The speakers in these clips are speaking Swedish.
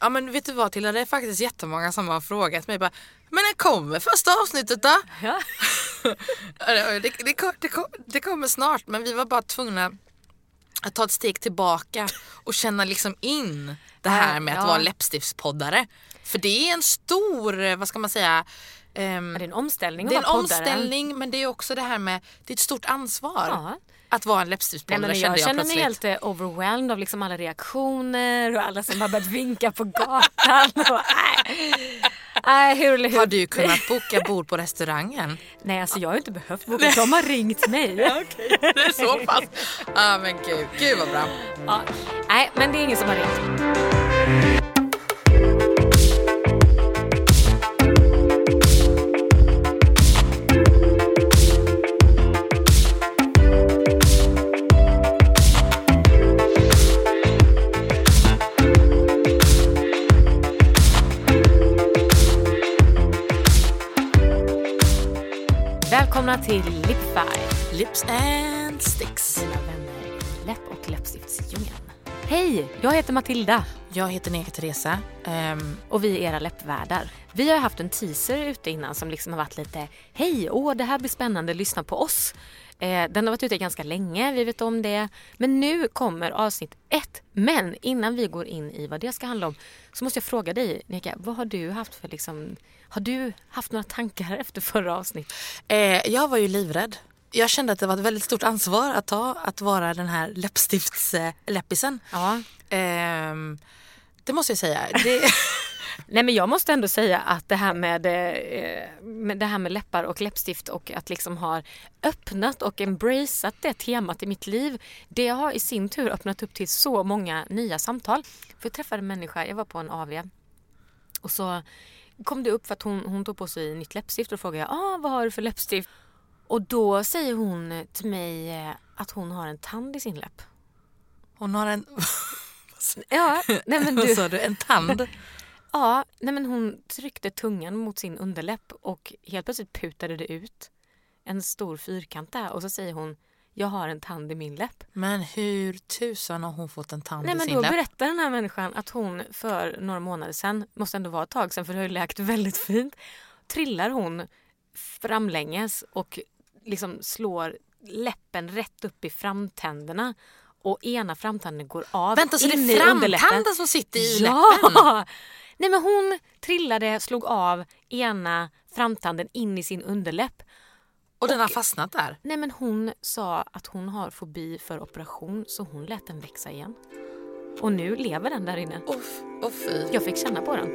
Ja men vet du vad Tilda, det är faktiskt jättemånga som har frågat mig bara Men när kommer första avsnittet då? Ja. det, det, det, det kommer snart men vi var bara tvungna att ta ett steg tillbaka och känna liksom in det här med att Ja. vara läppstiftspoddare. För det är en stor, eh, vad ska man säga, Ja, Det är en omställning det är en omställning men det är också det här med, det är ett stort ansvar Ja. att vara en läppstiftspoddare kände jag jag, känner mig plötsligt. helt eh, overwhelmed av liksom alla reaktioner och alla som har börjat vinka på gatan. Och, nej. Nej, hur, hur, Har du kunnat boka bord på restaurangen? Nej, alltså jag har inte behövt boka. De har ringt mig. Okej, det är så pass. Ja men gud, gud vad bra. Ja. Nej, men det är ingen som har ringt. Välkomna till Lipfy, Lips and sticks. dina vänner i läpp och läppstiftsdjungeln. Hej, jag heter Matilda Jag heter Neka Teresa. Ehm, och vi är era läppvärdar. Vi har haft en teaser ute innan som liksom har varit lite Hej, åh det här blir spännande, lyssna på oss. Eh, den har varit ute ganska länge, vi vet om det. Men nu kommer avsnitt ett. Men innan vi går in i vad det ska handla om så måste jag fråga dig Nika, vad har du haft för liksom har du haft några tankar efter förra avsnittet? eh, jag var ju livrädd. Jag kände att det var ett väldigt stort ansvar att ta att vara den här läppstiftsläppisen. Ja. Ehm, det måste jag säga. Det, Nej men jag måste ändå säga att det här med, eh, med, det här med läppar och läppstift och att liksom ha öppnat och embraceat det temat i mitt liv. Det har i sin tur öppnat upp till så många nya samtal. För jag träffade en människa, jag var på en AV och så kom det upp för att hon, hon tog på sig nytt läppstift och frågade jag, ah, vad har du för läppstift? Och då säger hon till mig eh, att hon har en tand i sin läpp. hon har en... Ja, nej men Vad du. sa du? En tand? Ja, nej men hon tryckte tungan mot sin underläpp och helt plötsligt putade det ut en stor fyrkant där och så säger hon jag har en tand i min läpp. Men hur tusan har hon fått en tand Nej i men sin då läpp? berättar den här människan att hon för några månader sedan, måste ändå vara ett tag sedan för det har ju läkt väldigt fint, trillar hon framlänges och liksom slår läppen rätt upp i framtänderna och ena framtanden går av Vänta, så det är framtanden som sitter i ja! läppen? Nej men hon trillade, slog av ena framtanden in i sin underläpp. Och den har fastnat där? Nej men hon sa att hon har fobi för operation så hon lät den växa igen. Och nu lever den där inne. Uff, oh, fy. Jag fick känna på den.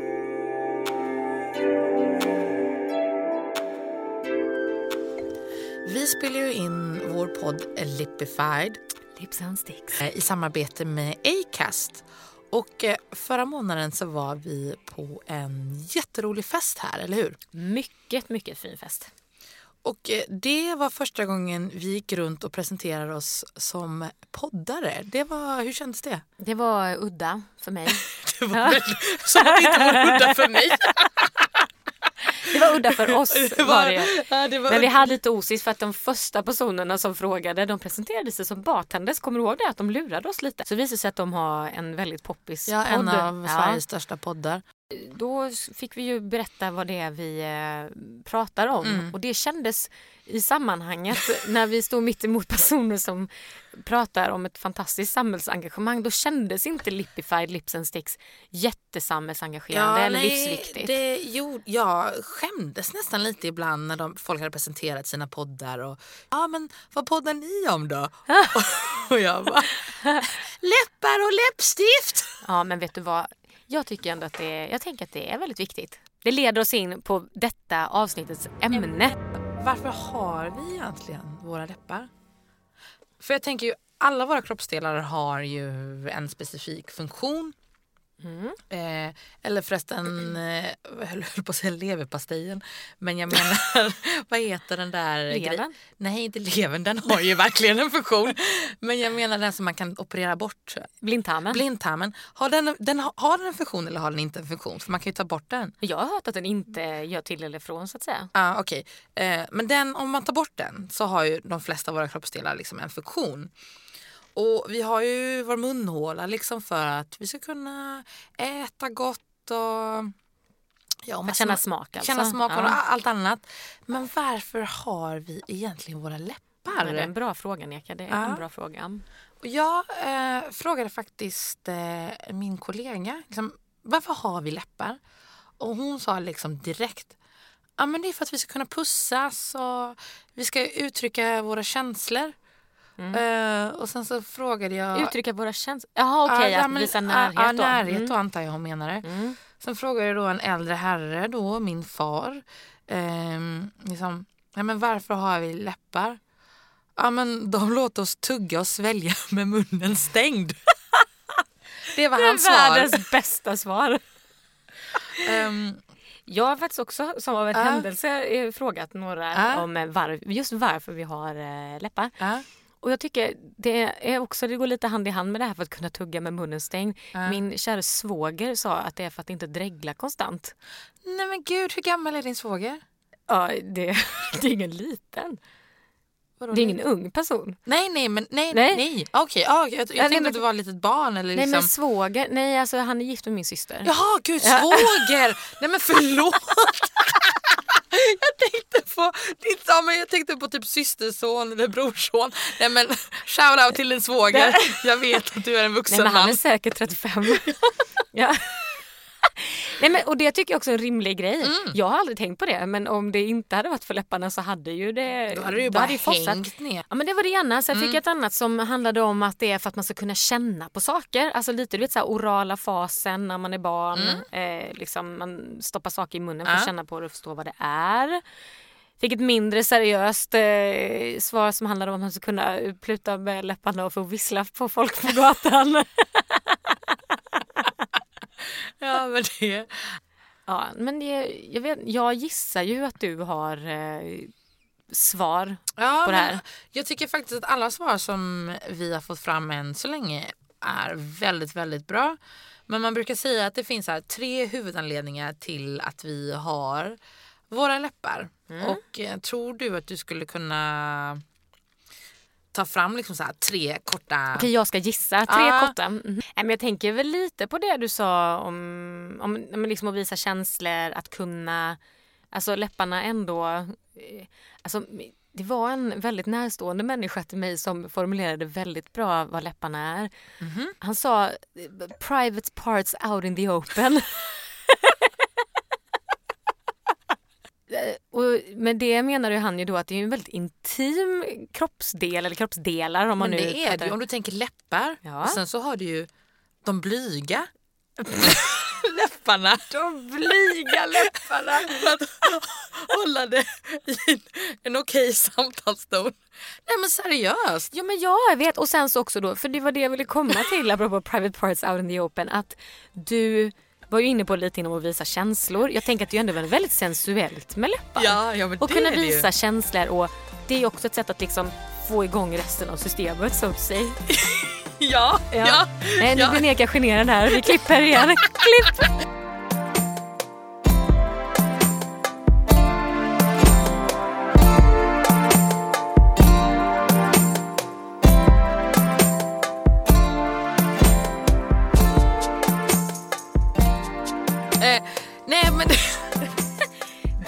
Vi spelar ju in vår podd Lipified Lips and sticks. eh, i samarbete med Acast. Och eh, förra månaden så var vi på en jätterolig fest här, eller hur? Mycket, mycket fin fest. Och eh, det var första gången vi gick runt och presenterade oss som poddare. Det var, hur kändes det? Det var udda för mig. Det var väldigt, som att det inte var udda för mig. Det var udda för oss Det var det. ja, det var Men vi hade lite osis för att de första personerna som frågade de presenterade sig som bartenders. Kommer du ihåg det? Att de lurade oss lite. Så det visade sig att de har en väldigt poppis ja, podd. en av Ja. Sveriges största poddar. Då fick vi ju berätta vad det är vi eh, pratar om Mm. och det kändes i sammanhanget när vi stod mitt emot personer som pratar om ett fantastiskt samhällsengagemang då kändes inte Lipified Lips and Sticks jättesamhällsengagerande eller livsviktigt. Det, jo, jag skämdes nästan lite ibland när de, folk hade presenterat sina poddar. Och, ja, men vad poddar ni om då? och jag bara, läppar och läppstift! Ja men vet du vad, jag tycker ändå att det är, jag tänker att det är väldigt viktigt. Det leder oss in på detta avsnittets ämne. Varför har vi egentligen våra läppar? För jag tänker ju, alla våra kroppsdelar har ju en specifik funktion. Eh, eller förresten, eh, jag höll på att säga leverpastejen. Men jag menar, vad heter den där? Levern? Nej, inte levern, den har ju verkligen en funktion. Men jag menar den som man kan operera bort. Blindtarmen. Blindtarmen, har den, den, har den en funktion eller har den inte en funktion? För man kan ju ta bort den. Jag har hört att den inte gör till eller från så att säga. Ja, okej. Eh, men den, om man tar bort den så har ju de flesta av våra kroppsdelar liksom en funktion. Och vi har ju vår munhåla liksom för att vi ska kunna äta gott och ja, Att känna smak alltså. känna smak och Ja. allt annat. Men varför har vi egentligen våra läppar? Ja, det är en bra fråga Neka, det är Ja. en bra fråga. Och jag eh, frågade faktiskt eh, min kollega liksom, varför har vi läppar? Och hon sa liksom direkt ja, men det är för att vi ska kunna pussas och vi ska uttrycka våra känslor. Eh, och sen så frågade jag... Uttrycka våra känslor. Jaha okej, Ja, att men- visa ja, närhet Ja, då. närhet Mm. då antar jag hon menade. Mm. Sen frågade jag då en äldre herre, då, min far, ehm, liksom, ja, men varför har vi läppar? Ja men de låter oss tugga och svälja med munnen stängd. det var hans svar. världens bästa svar. Ehm, Jag har faktiskt också som av en Ja. händelse eh, frågat några Ja. om eh, var, just varför vi har läppar. ja, Och jag tycker det är också, det går lite hand i hand med det här för att kunna tugga med munnen stängd. Ja. Min kära svåger sa att det är för att inte dregla konstant. Nej men gud, hur gammal är din svåger? Ja, det, det är ingen liten. Vadå, Det är ingen ung person. Nej nej men nej Nej. nej. Okej, ja, jag, jag nej, tänkte att du var ett litet barn eller Nej liksom. men svåger, nej alltså han är gift med min syster. Jaha gud svåger! Nej men förlåt! Jag tänkte på, ja, men jag tänkte på typ systerson eller brorson. Nej men shout out till din svåger. Jag vet att du är en vuxen Nej men han man. är säkert 35. ja. Nej, men, och det tycker jag också är en rimlig grej. Mm. Jag har aldrig tänkt på det men om det inte hade varit för läpparna så hade ju det Då hade det ju bara fossat. hängt ner. Ja men det var det ena. Sen Mm. fick jag ett annat som handlade om att det är för att man ska kunna känna på saker. Alltså lite du vet så här orala fasen när man är barn. Eh, liksom man stoppar saker i munnen för att Mm. Ja. känna på det och förstå vad det är. Fick ett mindre seriöst eh, svar som handlade om att man ska kunna pluta med läpparna och få vissla på folk på gatan. Ja men det. ja, men det, jag, vet, jag gissar ju att du har eh, svar. Ja, på det här. Jag tycker faktiskt att alla svar som vi har fått fram än så länge är väldigt, väldigt bra. Men man brukar säga att det finns här tre huvudanledningar till att vi har våra läppar. Mm. Och eh, tror du att du skulle kunna ta fram liksom så tre korta... Okej, jag ska gissa. Tre Ja. korta. Mm. Men jag tänker väl lite på det du sa om, om, om liksom att visa känslor, att kunna... Alltså läpparna ändå... eh, Alltså, det var en väldigt närstående människa till mig som formulerade väldigt bra vad läpparna är. Mhm. Han sa private parts out in the open. Eh, Och med det menar ju han ju då att det är en väldigt intim kroppsdel eller kroppsdelar om man Men nu det är det ju. Om du tänker läppar Ja. och sen så har du ju de blyga läpparna. De blyga läpparna. för att hålla det i en, en okej samtalston. Nej men seriöst. Ja men ja, jag vet. Och sen så också då, för det var det jag ville komma till apropå private parts out in the open, att du var ju inne på lite inom att visa känslor. Jag tänker att det är ändå väldigt sensuellt med läppar. Ja, ja men och kunna visa känslor och det är också ett sätt att liksom få igång resten av systemet so to say. Ja, ja. Nej, nu ja. blir Neka generad här. Vi klipper igen. Klipp!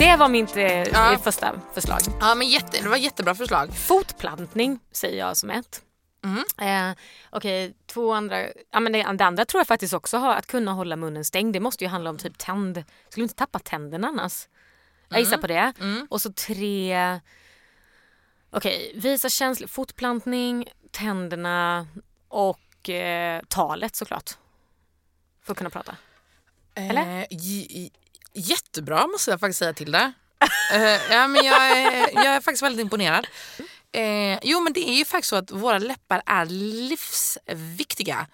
Det var mitt eh, Ja. första förslag. Ja, men jätte, det var jättebra förslag. Fotplantning säger jag som ett. Mm. Eh, Okej, två andra. Ja, men det, det andra tror jag faktiskt också har att kunna hålla munnen stängd. Det måste ju handla om typ tänd. Skulle du inte tappa tänderna annars? Jag Mm. gissar på det. Och så tre. Okej, visa känslor. Fotplantning, tänderna och eh, talet såklart. För att kunna prata. Eller? Eh, j- j- jättebra måste jag faktiskt säga till det. uh, ja, men jag, är, jag är faktiskt väldigt imponerad. Uh, jo men det är ju faktiskt så att våra läppar är livsviktiga.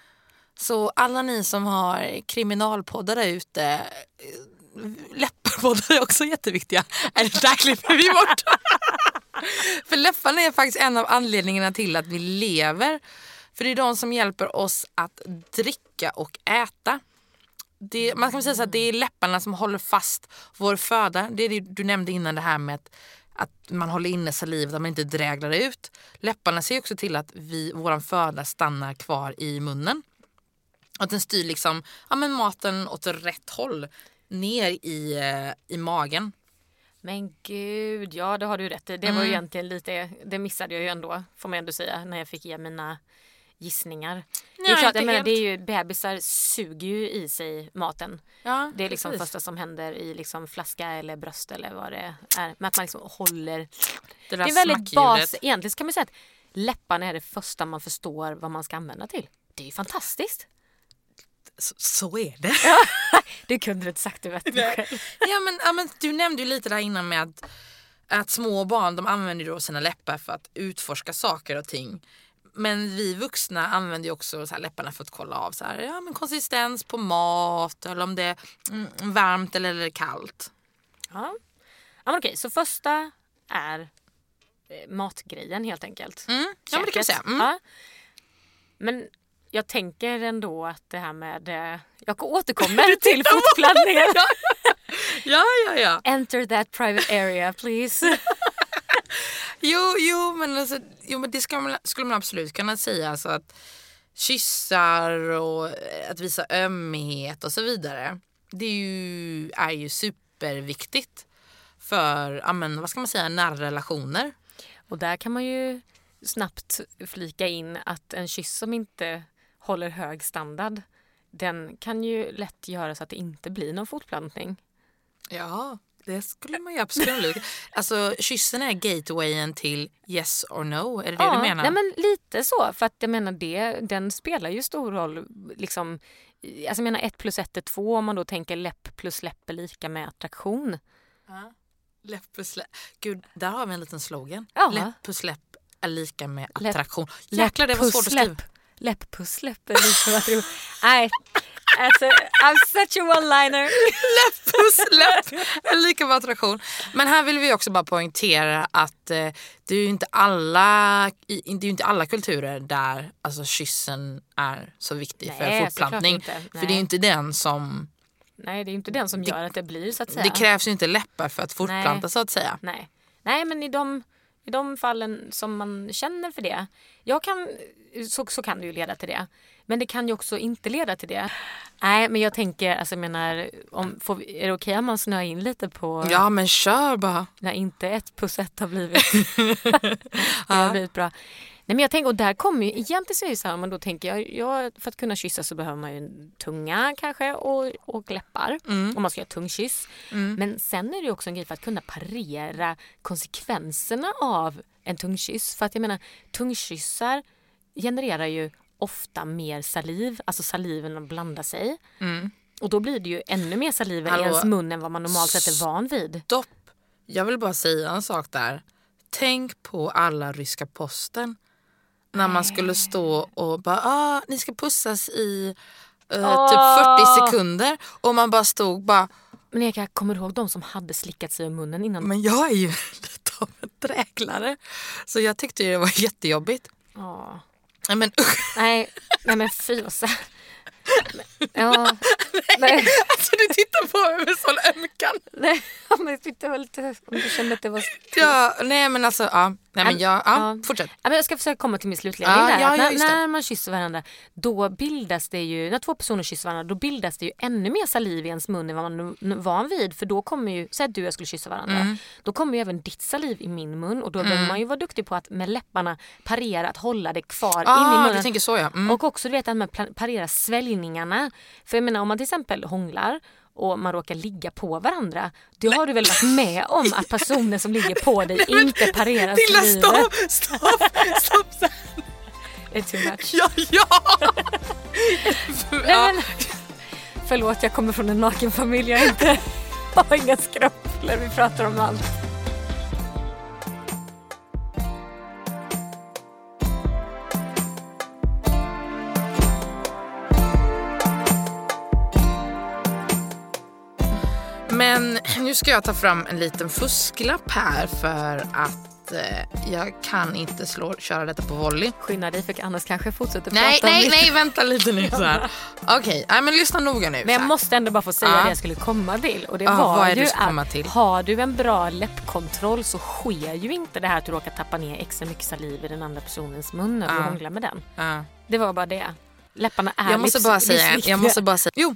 Så alla ni som har kriminalpoddar där ute, eh, läpparpoddar är också jätteviktiga. Är det där klipper vi bort? För läpparna är faktiskt en av anledningarna till att vi lever. För det är de som hjälper oss att dricka och äta. Det, man kan säga så att det är läpparna som håller fast vår föda. Det är det du nämnde innan det här med att, att man håller inne salivet, att man inte dräglar ut. Läpparna ser också till att vi, våran föda stannar kvar i munnen. Att den styr liksom, ja, men maten åt rätt håll. Ner i, eh, i magen. Men gud, ja det har du rätt i. Det var Mm. egentligen lite, det missade jag ju ändå får man ändå säga när jag fick ge mina gissningar. det Nej, är klart, jag menar, helt. det är ju, bebisar suger ju i sig maten. Ja, Det är liksom precis. första som händer i liksom flaska eller bröst eller vad det är. Men att man liksom håller. Det, Det är väldigt bas. Egentligen kan man säga att läpparna är det första man förstår vad man ska använda till. Det är ju fantastiskt. Så, så är det. Det kunde du inte sagt du vet. ja, men, ja, men, du nämnde ju lite där innan med att, att små barn de använder då sina läppar för att utforska saker och ting. Men vi vuxna använder ju också så här läpparna för att kolla av så här, ja, men konsistens på mat eller om det är mm, varmt eller, eller kallt. Ja. ja men okej, så första är eh, matgrejen helt enkelt. Mm. Ja, men det kan Käket. säga. Mm. Ja. Men jag tänker ändå att det här med... eh, Jag återkommer till fotplantningen. Ja, ja, ja. Enter that private area please. Jo, jo, men, alltså, jo, men det ska man, skulle man absolut kunna säga. Alltså att kyssar och eh, att visa ömhet och så vidare. Det är ju, är ju superviktigt för ja, men, vad ska man säga, nära relationer. Och där kan man ju snabbt flika in att en kyss som inte håller hög standard den kan ju lätt göra så att det inte blir någon fotplantning. Ja, det skulle man ju absolut. alltså kyssen är gatewayen till yes or no, är det det du menar? Nej, men lite så. För att jag menar det, den spelar ju stor roll. Liksom, alltså jag menar ett plus ett är två om man då tänker läpp plus läpp är lika med attraktion. Läpp plus läpp. Gud, där har vi en liten slogan. Ja. Läpp plus läpp är lika med Läpp- attraktion. Jäklar, det var svårt att läpp. skriva. Läpp plus läpp är lika med attraktion. Nej, alltså, I'm such a one-liner. Puss, läpp är lika med attraktion. Men här vill vi också bara poängtera att eh, det är ju inte alla, i- det är inte alla kulturer där alltså, kyssen är så viktig Nej, för fortplantning. För det är ju inte den som, Nej, det är ju inte den som gör att det blir så att säga. det krävs ju inte läppar för att fortplanta Nej. så att säga. Nej, Nej men i de, i de fallen som man känner för det. Jag kan, så, så kan det ju leda till det. Men det kan ju också inte leda till det. Nej men jag tänker, alltså jag menar, om, får är det okej om man snöar in lite på Ja men kör bara. när inte ett plus ett har blivit, det har blivit bra. Nej, men jag tänker, och där kommer ju, egentligen så är det så här, man då tänker jag, jag, för att kunna kyssa så behöver man ju en tunga kanske och, och läppar om man ska göra tungkyss. Men sen är det också en grej för att kunna parera konsekvenserna av en tungkyss. För att jag menar, tungkyssar genererar ju ofta mer saliv, alltså saliven blandar sig. Och då blir det ju ännu mer saliv i ens mun än vad man normalt sett är van vid. Stopp. Jag vill bara säga en sak där. Tänk på alla ryska posten. När man skulle stå och bara, ah, ni ska pussas i eh, typ 40 sekunder. Och man bara stod bara, Men Erika, kommer du ihåg de som hade slickat sig i munnen innan? men jag är ju lite av en dräglare. Så jag tyckte det var jättejobbigt. Ja. Nej, Men usch. Nej, nej men fy vad så- Ja, nej, Alltså du tittar på mig med sån ömkan. nej, men jag tyckte det var lite, om du kände att det var... Ja, nej men alltså, ja. Nej men jag, ja, fortsätt. Jag ska försöka komma till min bild här. ja, när, när man kysser varandra då bildas det ju, när två personer kysser varandra då bildas det ju ännu mer saliv i ens mun än vad man är van vid. För då kommer ju, säg att du och jag skulle kyssa varandra. Mm. Då kommer ju även ditt saliv i min mun och då behöver man ju vara duktig på att med läpparna parera, att hålla det kvar in i Ah, munnen. du tänker så ja. Mm. Och också du vet att man parerar sväljningarna. För jag menar om man till exempel hånglar och man råkar ligga på varandra. Då har du väl varit med om att personen som ligger på dig inte parerar Lilla salivet. stopp, stopp, stopp. stopp. Det är too much. Ja, ja. Nej, men, förlåt, jag kommer från en naken familj. Jag, är inte, jag har inga skrupler. Vi pratar om allt. Men nu ska jag ta fram en liten fusklapp här för att eh, jag kan inte slå, köra detta på volley. Skynda dig för annars kanske jag fortsätter Nej, prata om nej, mitt- nej, vänta lite nu. så här. Okej, nej, men lyssna noga nu. Men jag måste ändå bara få säga Ja. det jag skulle komma till. Och det Ja, var ju du att till? har du en bra läppkontroll så sker ju inte det här att du råkar tappa ner extra mycket saliv i den andra personens mun när du Ja. hånglar med den. Det var bara det. Läpparna är Jag måste bara säga, jag måste bara säga, jo,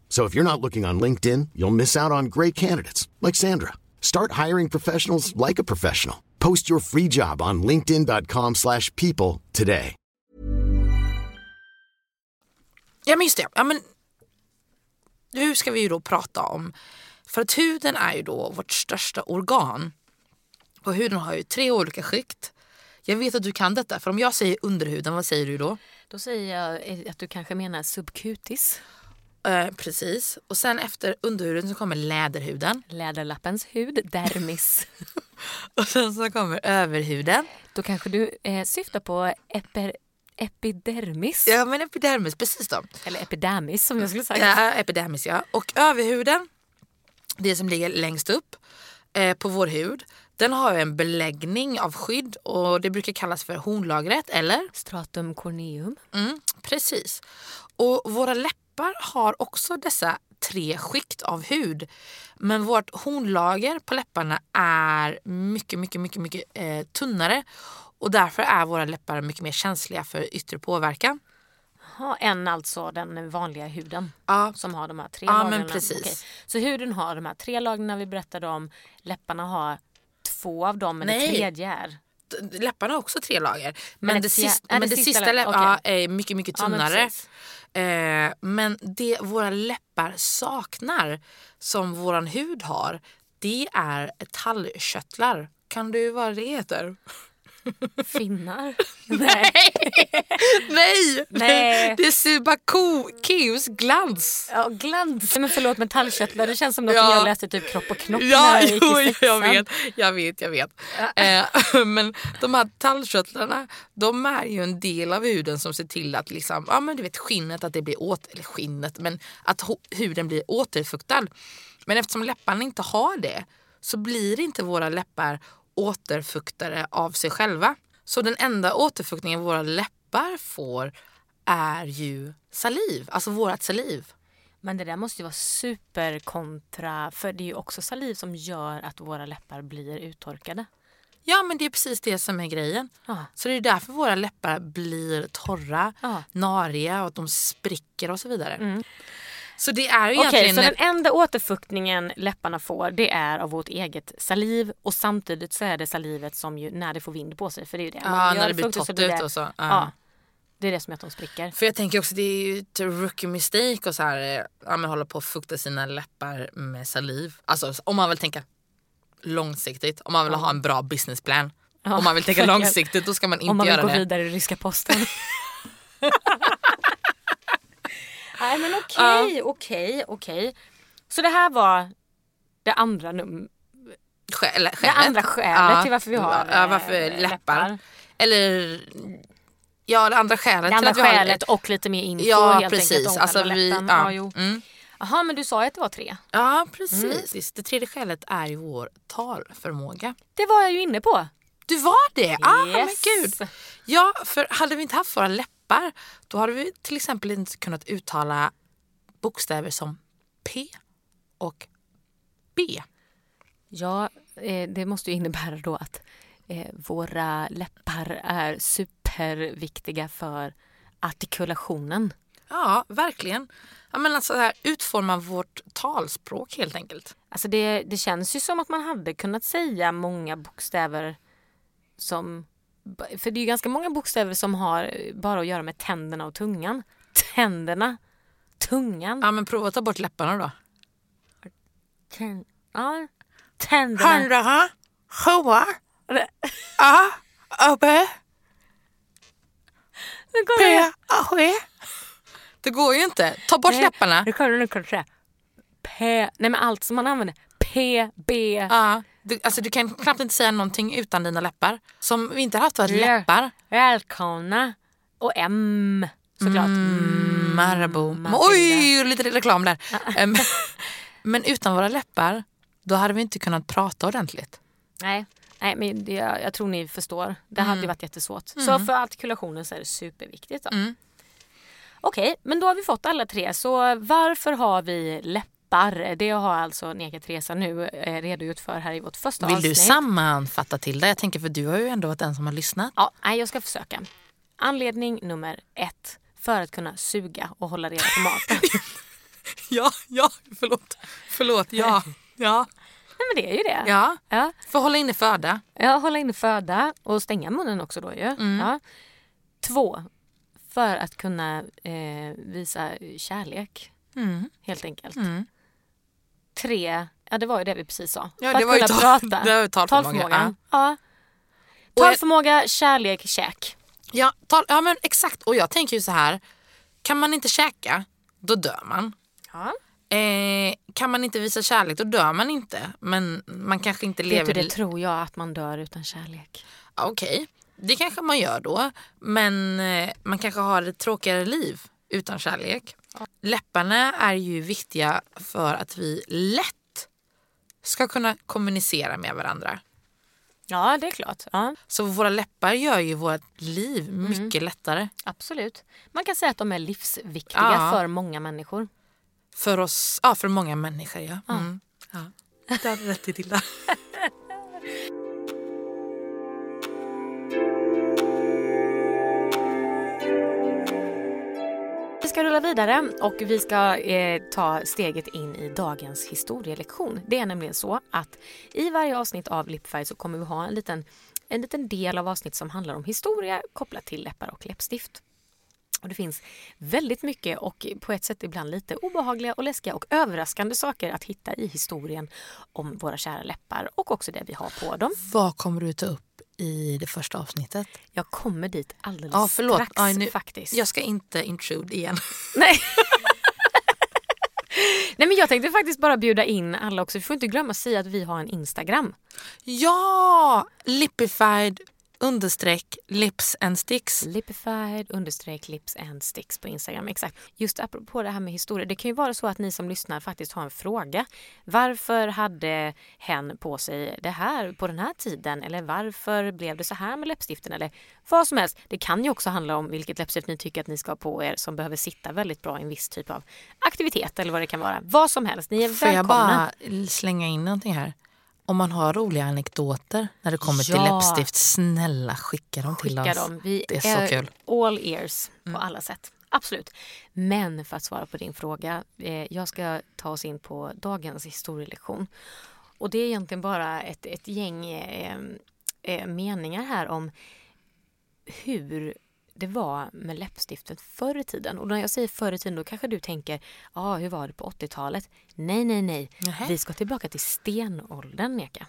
So if you're not looking on LinkedIn, you'll miss out on great candidates like Sandra. Start hiring professionals like a professional. Post your free job on linkedin.com/people slash people today. Ja men just det. Ja, men, nu ska vi ju då prata om, för att huden är ju då vårt största organ. Och huden har ju tre olika skikt. Jag vet att du kan detta, för om jag säger underhuden, vad säger du då? Då säger jag att du kanske menar subcutis. Eh, precis. Och sen efter underhuden så kommer läderhuden. Läderlappens hud, dermis. Och sen så kommer överhuden. Då kanske du eh, syftar på eper, epidermis. Ja men epidermis, precis då. Eller epidermis som jag skulle säga. Ja, epidermis ja. Och överhuden, det som ligger längst upp eh, på vår hud, den har ju en beläggning av skydd och det brukar kallas för hornlagret eller? Stratum corneum. Mm, precis. Och våra läppar har också dessa tre skikt av hud. Men vårt hornlager på läpparna är mycket, mycket, mycket, mycket eh, tunnare. Och därför är våra läppar mycket mer känsliga för yttre påverkan. Ha, än alltså den vanliga huden Ja. som har de här tre Ja, men lagren. precis. Okej. Så huden har de här tre lagren vi berättade om. Läpparna har två av dem men det Nej. tredje är Läpparna har också tre lager. Men, Men det, sista, är det men det sista sista lä- läpp, okej. ja, är mycket, mycket Ja, tunnare. precis eh, men det våra läppar saknar, som vår hud har, det är tallköttlar. Kan du vad det heter? Finnar? Nej. Nej! Nej. Det är Subaceus glans. Ja, glans. Men förlåt men tallkörtlar det känns som något Ja. jag läste typ kropp och knopp Ja, när jag gick jo, i jag sexan. vet, jag vet, jag vet. Eh, men de här tallkörtlarna, de är ju en del av huden som ser till att liksom, ja, men du vet, skinnet, att det blir åt, eller skinnet, men att huden blir återfuktad. Men eftersom läpparna inte har det så blir inte våra läppar återfuktade av sig själva. Så den enda återfuktningen våra läppar får är ju saliv, alltså vårat saliv. Men det där måste ju vara superkontra för det är ju också saliv som gör att våra läppar blir uttorkade. Ja men det är precis det som är grejen. Ja. Så det är därför våra läppar blir torra, Ja. nariga och att de spricker och så vidare. Så det är ju Okej, egentligen... så den enda återfuktningen läpparna får det är av vårt eget saliv och samtidigt så är det salivet som ju när det får vind på sig för det är ju det. Ja, gör när det blir fuktigt torrt ute och så. Ja. Ja. Det är det som gör att de spricker. För jag tänker också det är ju ett rookie mistake och så här, eh, ja, men hålla på och fukta sina läppar med saliv. Alltså om man vill tänka långsiktigt, om man vill ha en bra businessplan. Ja, om man vill tänka verkligen. långsiktigt då ska man inte Om man vill göra gå det. vidare i ryska posten. Nej men okej, okej, okej. Så det här var det andra num- Skäl, det skälet. andra skälet till varför vi har ja, varför eh, läppar. Eller ja det andra skälet Det till andra att vi har skälet och lite mer info Ja helt precis. enkelt om Alltså, vi, läppen. ja. Ja. Mm. Jaha men du sa ju att det var tre. ja precis. Det tredje skälet är ju vår talförmåga. Det var jag ju inne på. Du var det? Ah, men Yes. gud. Ja, för hade vi inte haft våra läppar då hade vi till exempel inte kunnat uttala bokstäver som P och B. Ja, eh, det måste ju innebära då att eh, våra läppar är superviktiga för artikulationen. Ja, verkligen. Ja, men alltså, här, utforma vårt talspråk helt enkelt. Alltså det, det känns ju som att man hade kunnat säga många bokstäver som... För det är ju ganska många bokstäver som har bara att göra med tänderna och tungan. Tänderna, tungan, Ja, men prova att ta bort läpparna då. tän, ja, tänderna. Handla, sjua, a, går p, det. a, ske. Det går ju inte. Ta bort Nej, läpparna. Nu kan du, nu kan du säga P, nej men allt som man använder. P, B, Ja, du, alltså, du kan knappt inte säga någonting utan dina läppar. Som vi inte haft varit Lä- läppar. välkomna och M såklart. Mm, Marabou. Matilda. Oj, lite reklam där. Men utan våra läppar, då hade vi inte kunnat prata ordentligt. Nej, nej men det, jag, tror ni förstår. Det Mm. hade ju varit jättesvårt. Så för artikulationen så är det superviktigt. Då. Mm. Okej, men då har vi fått alla tre. Så varför har vi läppar? Det har alltså Neka Teresa nu eh, redogjort för här i vårt första Vill avsnitt. du sammanfatta till det? Jag tänker för du har ju ändå varit den som har lyssnat. Ja, nej, jag ska försöka. Anledning nummer ett. För att kunna suga och hålla reda på maten. Ja, ja, förlåt. Förlåt, ja. Ja, nej, men det är ju det. ja. Ja. För att hålla inne föda. Ja, hålla inne föda och stänga munnen också då ju. Mm. Ja. Två, för att kunna eh, visa kärlek Mm. helt enkelt. Tre, ja det var ju det vi precis sa. Ja, för det att var ju kunna tal- prata. det var talförmåga, Talförmåga. Ja. Jag- Talförmåga, kärlek, käk. Ja, tal- ja, men exakt. Och jag tänker ju så här. Kan man inte käka, då dör man. Ja. Eh, kan man inte visa kärlek, då dör man inte. Men man kanske inte Vet du, lever... det tror jag att man dör utan kärlek. Ja, Okej, det kanske man gör då. Men eh, man kanske har ett tråkigare liv utan kärlek. Läpparna är ju viktiga för att vi lätt ska kunna kommunicera med varandra. Ja, det är klart. Ja, Så våra läppar gör ju vårt liv Mm. mycket lättare. absolut. Man kan säga att de är livsviktiga Ja. för många människor. För oss, ja för många människor ja. Mm. ja. Det hade rätt i Vi rulla vidare och vi ska eh, ta steget in i dagens historielektion. Det är nämligen så att i varje avsnitt av Lipfärg så kommer vi ha en liten, en liten del av avsnitt som handlar om historia kopplat till läppar och läppstift. Och det finns väldigt mycket och på ett sätt ibland lite obehagliga och läskiga och överraskande saker att hitta i historien om våra kära läppar och också det vi har på dem. Vad kommer du ta upp i det första avsnittet? Jag kommer dit alldeles Ja, förlåt. strax Ja, nu- faktiskt. Jag ska inte intrude igen. Nej. Nej men jag tänkte faktiskt bara bjuda in alla också. Vi får inte glömma att säga att vi har en Instagram. Ja! Lipified understreck lips and sticks. Lipified understreck lips and sticks på Instagram. Exakt. Just apropå det här med historia. Det kan ju vara så att ni som lyssnar faktiskt har en fråga. Varför hade hen på sig det här på den här tiden? Eller varför blev det så här med läppstiften? Eller vad som helst. Det kan ju också handla om vilket läppstift ni tycker att ni ska ha på er som behöver sitta väldigt bra i en viss typ av aktivitet eller vad det kan vara. Vad som helst. Ni är Får jag välkomna. bara slänga in någonting här? Om man har roliga anekdoter när det kommer till Ja. läppstift, snälla skicka dem till Skicka oss. dem. Vi det är så kul. Mm. all ears på alla sätt. Absolut. Men för att svara på din fråga. Eh, jag ska ta oss in på dagens historielektion. Och det är egentligen bara ett, ett gäng eh, eh, meningar här om hur det var med läppstiftet förr i tiden. Och när jag säger förr i tiden då kanske du tänker, ja ah, hur var det på 80-talet? Nej, nej, nej. Nähä. Vi ska tillbaka till stenåldern, Neka.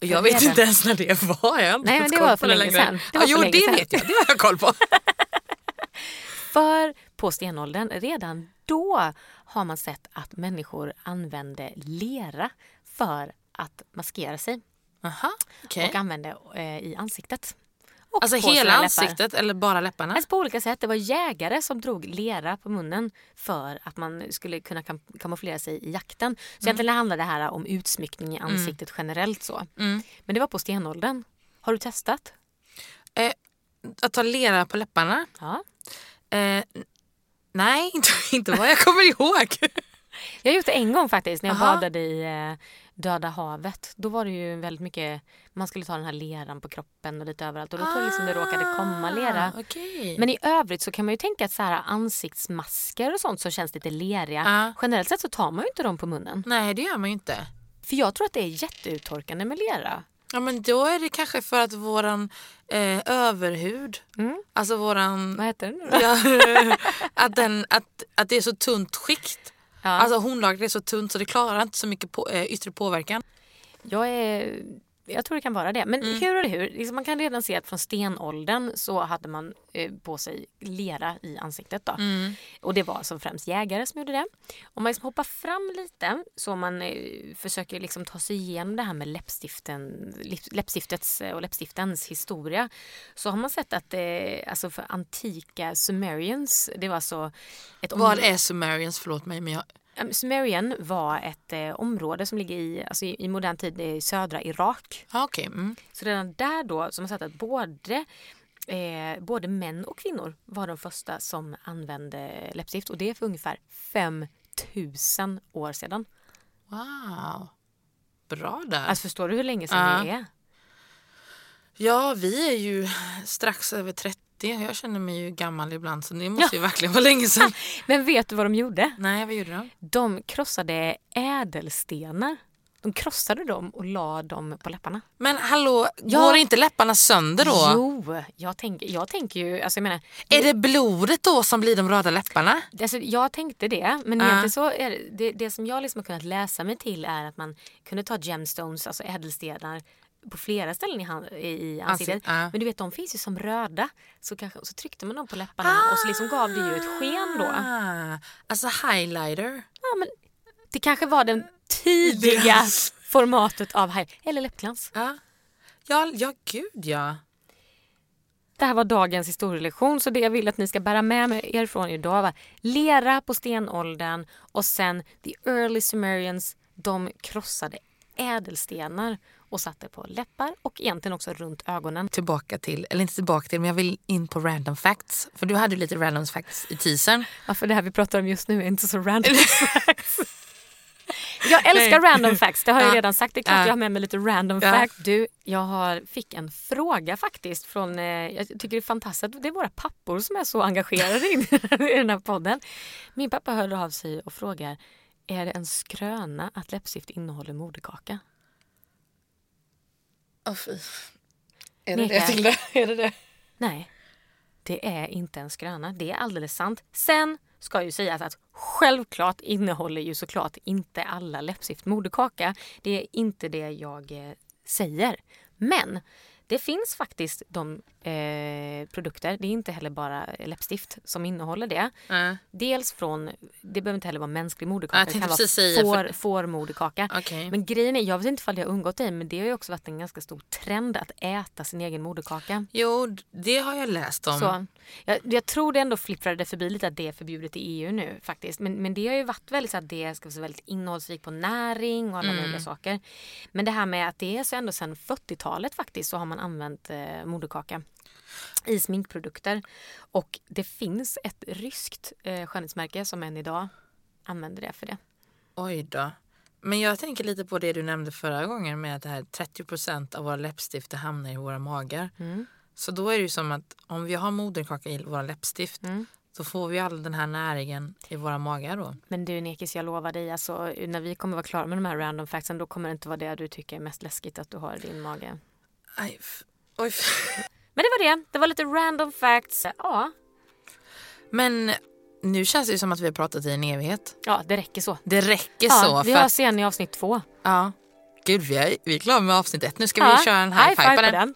Och Jag vet inte ens när det var. Jag Nej, men det var för länge sedan. Det var för jo, det sedan. vet jag. Det har jag koll på. För på stenåldern, redan då har man sett att människor använde lera för att maskera sig Aha, okej. och använde eh, i ansiktet. Och Alltså hela ansiktet eller bara läpparna? Alltså på olika sätt. Det var jägare som drog lera på munnen för att man skulle kunna kam kamouflera sig i jakten. Så egentligen handlar det här om utsmyckning i ansiktet generellt så. Men det var på stenåldern. Har du testat? Eh, att ta lera på läpparna? Ja. Eh, nej, inte, inte vad jag kommer ihåg. Jag har gjort det en gång faktiskt när jag Aha. badade i eh, Döda havet. Då var det ju väldigt mycket, man skulle ta den här leran på kroppen och lite överallt och då tror jag liksom det råkade komma lera. Ah, okej. Men i övrigt så kan man ju tänka att så här ansiktsmasker och sånt som känns lite leriga. Ja. Generellt sett så tar man ju inte dem på munnen. Nej, det gör man ju inte. För jag tror att det är jätteuttorkande med lera. Ja, men då är det kanske för att våran eh, överhud, Mm. alltså våran... Vad heter det nu då? Ja, att, den, att, att det är så tunt skikt. Ja. Alltså hornlagret är så tunt så det klarar inte så mycket på, eh, yttre påverkan. Jag, är, jag tror det kan vara det. Men hur är det hur? Liksom man kan redan se att från stenåldern så hade man eh, på sig lera i ansiktet. Då. Och det var som främst jägare som gjorde det. Om man liksom hoppar fram lite så man eh, försöker liksom ta sig igenom det här med läppstiften, läppstiftets eh, och läppstiftens historia så har man sett att eh, alltså för antika Sumerians, det var alltså ett Vad är Sumerians? Förlåt mig men jag... Um, Sumerian var ett eh, område som ligger i, alltså i, i modern tid i södra Irak. Ja, okej. Mm. Så redan där då så har man sett att både, eh, både män och kvinnor var de första som använde läppstift och det är för ungefär 5000 år sedan. Wow. Bra där. Alltså förstår du hur länge sedan Ja. det är? Ja, vi är ju strax över 30. Jag känner mig ju gammal ibland så det måste ju verkligen vara länge sedan. Men vet du vad de gjorde? Nej, vad gjorde de? De krossade ädelstenar. De krossade dem och la dem på läpparna. Men hallå, Ja. går inte läpparna sönder då? Jo, jag tänker, jag tänker ju, alltså jag menar, Är det blodet då som blir de röda läpparna? Alltså, jag tänkte det, men Ja. egentligen så är det, det, det som jag liksom har kunnat läsa mig till är att man kunde ta gemstones, alltså ädelstenar, på flera ställen i, hand, i, ansiktet. Ansikt, ja. Men du vet, de finns ju som röda. Så, kanske, så tryckte man dem på läpparna och så liksom gav det ju ett sken då. Ah, alltså highlighter. Ja, men det kanske var den tidiga Yes. formatet av high, eller läppglans. Ja, ja, ja gud ja. Det här var dagens historielektion så det jag vill att ni ska bära med er från idag var lera på stenåldern och sen the early Sumerians de krossade ädelstenar och satte på läppar och egentligen också runt ögonen. Tillbaka till, eller inte tillbaka till, men jag vill in på random facts. För du hade ju lite random facts i teasern. Ja, för det här vi pratar om just nu är inte så random facts. Jag älskar random facts, det har jag Ja. redan sagt. Det är klart Ja. jag har med mig lite random Ja. facts. Du, jag har, fick en fråga faktiskt från, eh, jag tycker det är fantastiskt det är våra pappor som är så engagerade i, i den här podden. Min pappa hörde av sig och frågar, är det en skröna att läppstift innehåller moderkaka? Åh fy. Är det det, Tilda? Är det det? Nej. Det är inte en skröna, det är alldeles sant. Sen ska ju sägas att självklart innehåller ju såklart inte alla läppstift moderkaka. Det är inte det jag eh, säger. Men det finns faktiskt de eh, produkter, det är inte heller bara läppstift som innehåller det. Äh. Dels från, det behöver inte heller vara mänsklig moderkaka, Jag det kan vara säga, får, för- fårmoderkaka. Okej. Men grejen är, jag vet inte ifall det har undgått dig, men det har ju också varit en ganska stor trend att äta sin egen moderkaka. Jo, det har jag läst om. Så, jag, jag tror det ändå flipprade förbi lite att det är förbjudet i EU nu faktiskt. Men, men det har ju varit väldigt så att det ska vara väldigt innehållsrikt på näring och alla möjliga saker. Men det här med att det är så ändå sedan 40-talet faktiskt så har man använt eh, moderkaka i sminkprodukter. Och det finns ett ryskt eh, skönhetsmärke som än idag använder det för det. Oj då. Men jag tänker lite på det du nämnde förra gången med att det här 30% av våra läppstift hamnar i våra magar. Mm. Så då är det ju som att om vi har moderkaka i våra läppstift Mm. så får vi all den här näringen i våra magar då. Men du Nekis, jag lovar dig, alltså, när vi kommer vara klara med de här random factsen då kommer det inte vara det du tycker är mest läskigt att du har i din mage. Aj, oj, Men det var det. Det var lite random facts. Ja, Men nu känns det ju som att vi har pratat i en evighet. ja det räcker så. Det räcker Ja, så. vi För hörs igen i avsnitt två. ja. Gud, vi är, vi är klara med avsnitt ett. Nu ska Ja, vi köra en high five på den.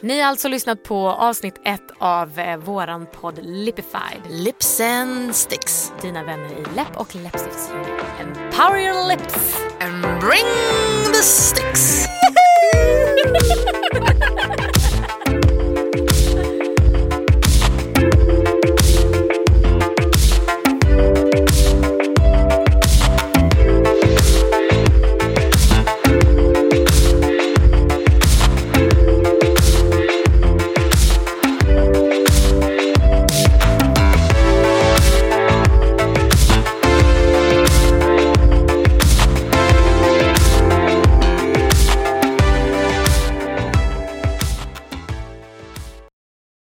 Ni har alltså lyssnat på avsnitt ett av eh, våran podd Lipified. Lips and sticks. Dina vänner i läpp och läppstiftsdjungeln. Empower your lips! And bring the sticks. ハハハハ!